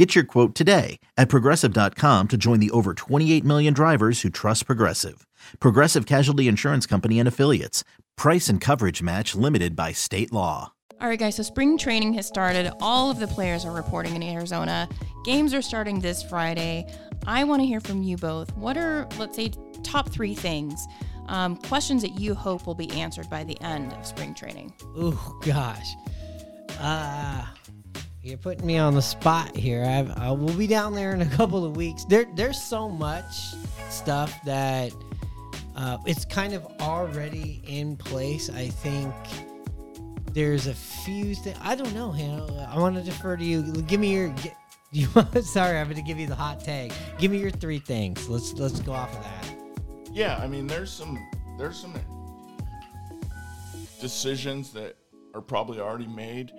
Get your quote today at progressive.com to join the over 28 million drivers who trust Progressive. Progressive Casualty Insurance Company and Affiliates. Price and coverage match limited by state law. All right, guys, so spring training has started. All of the players are reporting in Arizona. Games are starting this Friday. I want to hear from you both. What are, let's say, top three things, um, questions that you hope will be answered by the end of spring training? Oh, gosh. Uh, you're putting me on the spot here. I've, I will be down there in a couple of weeks. There, there's so much stuff that uh, it's kind of already in place. I think there's a few things. I don't know, Hannah. I want to defer to you. Give me your. Get, you sorry, I'm going to give you the hot tag. Give me your three things. Let's let's go off of that. Yeah, I mean, there's some there's some decisions that are probably already made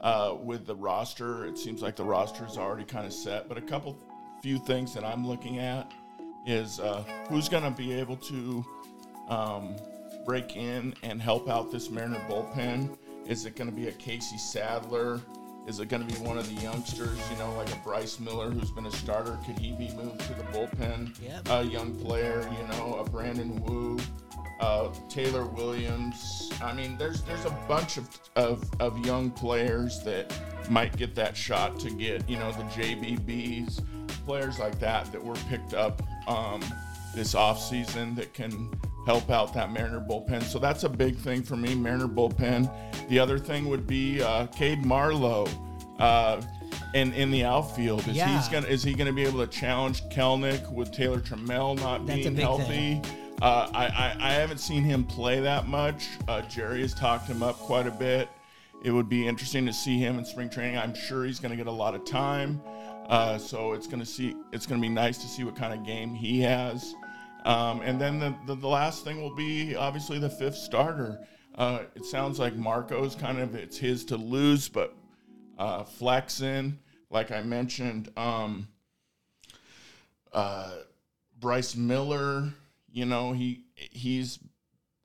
uh, with the roster. It seems like the roster is already kind of set, but a couple few things that I'm looking at is uh, who's going to be able to um, break in and help out this Mariner bullpen. Is it going to be a Casey Sadler? Is it going to be one of the youngsters, you know, like a Bryce Miller who's been a starter? Could he be moved to the bullpen? Yep. A young player, you know, a Brandon Woo, uh, Taylor Williams. I mean, there's there's a bunch of, of, of young players that might get that shot to get, you know, the JBBs, players like that that were picked up um, this offseason that can help out that Mariner bullpen. So that's a big thing for me, Mariner bullpen. The other thing would be uh, Cade Marlowe. Uh, in, in the outfield, is Yeah. he's gonna is he gonna be able to challenge Kelenic with Taylor Trammell not That's being healthy? thing. Uh, I, I, haven't seen him play that much. Uh, Jerry has talked him up quite a bit. It would be interesting to see him in spring training. I'm sure he's going to get a lot of time. Uh, so it's going to see it's going to be nice to see what kind of game he has. Um, and then the, the, the last thing will be obviously the fifth starter. Uh, it sounds like Marco's kind of it's his to lose, but uh, like I mentioned, um, uh, Bryce Miller, you know, he he's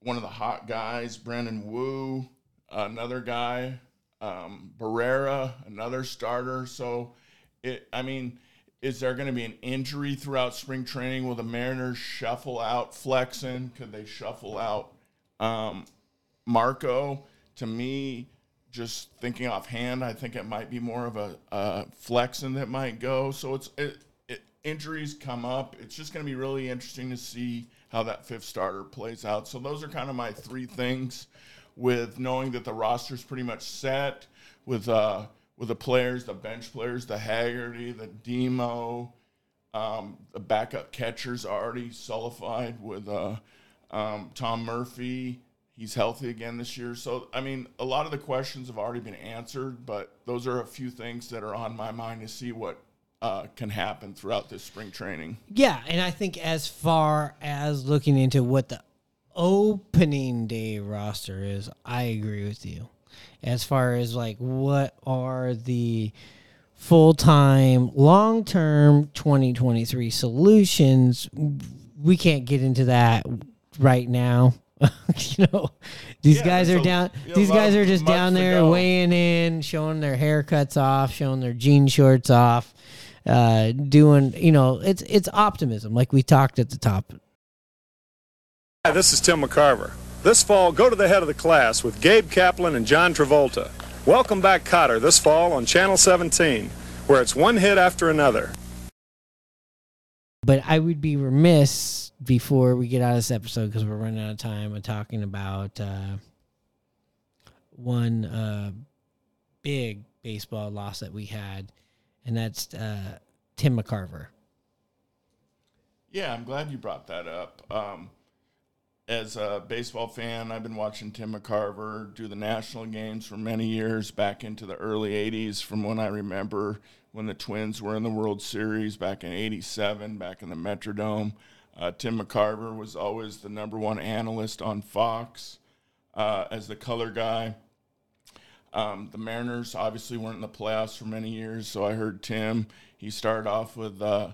one of the hot guys. Brandon Woo, another guy. Um, Barrera, another starter. So, it. I mean, is there going to be an injury throughout spring training? Will the Mariners shuffle out Flexen? Could they shuffle out um, Marco? To me, just thinking offhand, I think it might be more of a, a Flexen that might go. So it's it, injuries come up. It's just going to be really interesting to see how that fifth starter plays out. So those are kind of my three things. With knowing that the roster is pretty much set, with uh, with the players, the bench players, the Haggerty, the Demo, um, the backup catchers already solidified with uh, um, Tom Murphy. He's healthy again this year. So, I mean, a lot of the questions have already been answered, but those are a few things that are on my mind to see what uh, can happen throughout this spring training. Yeah, and I think as far as looking into what the opening day roster is, I agree with you. As far as like what are the full time, long term 2023 solutions, we can't get into that right now. you know, these Yeah, guys are so, down. know, these guys are just down there weighing in, showing their haircuts off, showing their jean shorts off, uh, doing. You know, it's it's optimism, like we talked at the top. Hi, this is Tim McCarver. This fall, go to the head of the class with Gabe Kaplan and John Travolta. Welcome back, Kotter, this fall on Channel 17, where it's one hit after another. But I would be remiss before we get out of this episode because we're running out of time of talking about uh, one uh, big baseball loss that we had, and that's uh, Tim McCarver. Yeah, I'm glad you brought that up. Um, as a baseball fan, I've been watching Tim McCarver do the national games for many years, back into the early 80s, from when I remember when the Twins were in the World Series back in 87, back in the Metrodome. Uh, Tim McCarver was always the number one analyst on Fox uh, as the color guy. Um, the Mariners obviously weren't in the playoffs for many years, so I heard Tim. He started off with uh,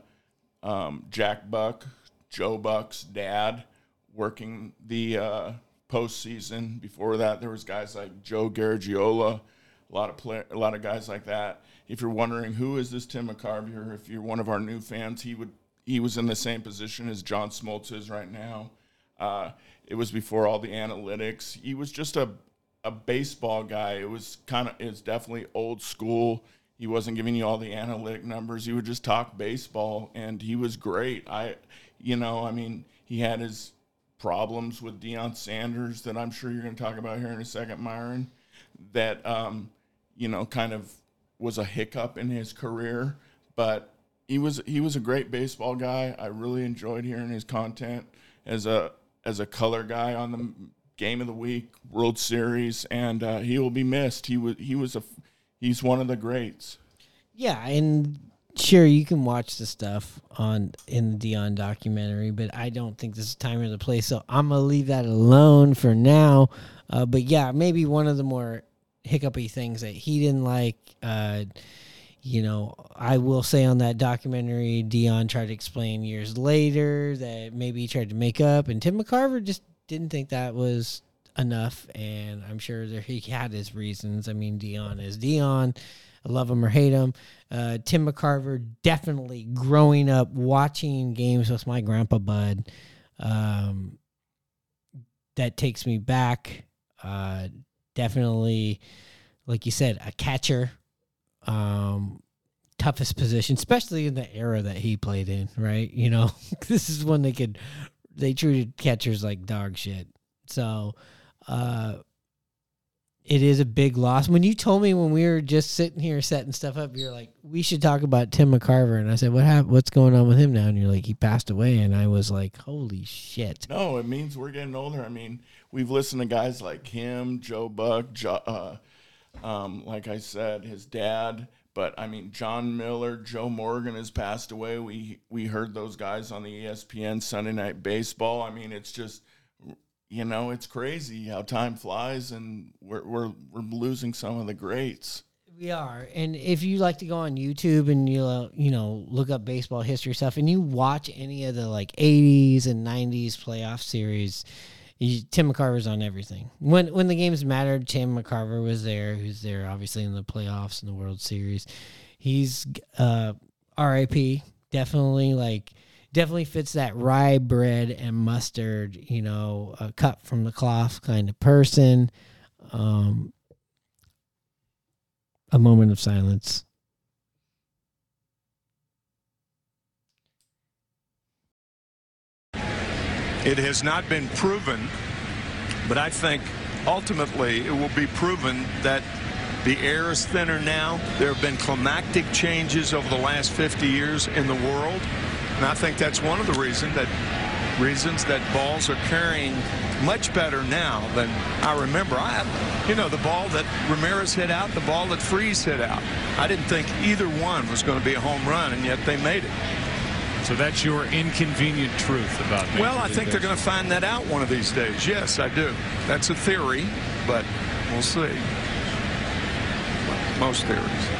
um, Jack Buck, Joe Buck's dad, working the uh, postseason. Before that, there was guys like Joe Garagiola, a lot of play, a lot of guys like that. If you're wondering who is this Tim McCarver, if you're one of our new fans, he would he was in the same position as John Smoltz is right now. Uh, it was before all the analytics. He was just a a baseball guy. It was kind of it's definitely old school. He wasn't giving you all the analytic numbers. He would just talk baseball, and he was great. I, you know, I mean, he had his problems with Deion Sanders that I'm sure you're going to talk about here in a second, Myron. That um, you know, kind of was a hiccup in his career, but he was he was a great baseball guy. I really enjoyed hearing his content as a as a color guy on the game of the week, World Series, and uh, he will be missed. He was he was a he's one of the greats. Yeah, and sure you can watch the stuff on in the Deion documentary, but I don't think this is time or the place. So I'm gonna leave that alone for now. Uh, but yeah, maybe one of the more hiccupy things that he didn't like. Uh, you know, I will say on that documentary, Deion tried to explain years later that maybe he tried to make up, and Tim McCarver just didn't think that was enough. And I'm sure that he had his reasons. I mean, Deion is Deion. I love him or hate him. Uh, Tim McCarver definitely growing up watching games with my grandpa Bud. Um, that takes me back. Uh, definitely, like you said, a catcher. Um, toughest position, especially in the era that he played in. Right, you know, this is when they could they treated catchers like dog shit. So, uh, it is a big loss. When you told me when we were just sitting here setting stuff up, you're like, "We should talk about Tim McCarver," and I said, "What happened? What's going on with him now?" And you're like, "He passed away," and I was like, "Holy shit!" No, it means we're getting older. I mean, we've listened to guys like him, Joe Buck, jo- uh, um, like I said, his dad. But I mean, Jon Miller, Joe Morgan has passed away. We we heard those guys on the ESPN Sunday Night Baseball. I mean, it's just you know, it's crazy how time flies, and we're we're we're losing some of the greats. We are, and if you like to go on YouTube and you uh, you know look up baseball history stuff, and you watch any of the like '80s and '90s playoff series, Tim McCarver's on everything. When when the games mattered, Tim McCarver was there. Who's there, obviously in the playoffs and the World Series. He's uh, R.I.P. Definitely like definitely fits that rye bread and mustard, you know, a cut from the cloth kind of person. Um, a moment of silence. It has not been proven, but I think ultimately it will be proven that the air is thinner now. There have been climactic changes over the last 50 years in the world. And I think that's one of the reasons that reasons that balls are carrying much better now than I remember. I, you know, the ball that Ramirez hit out, the ball that Freese hit out. I didn't think either one was going to be a home run, and yet they made it. So that's your inconvenient truth about Major Well, I League think they're going to find that out one of these days. Yes, I do. That's a theory, but we'll see. Most theories.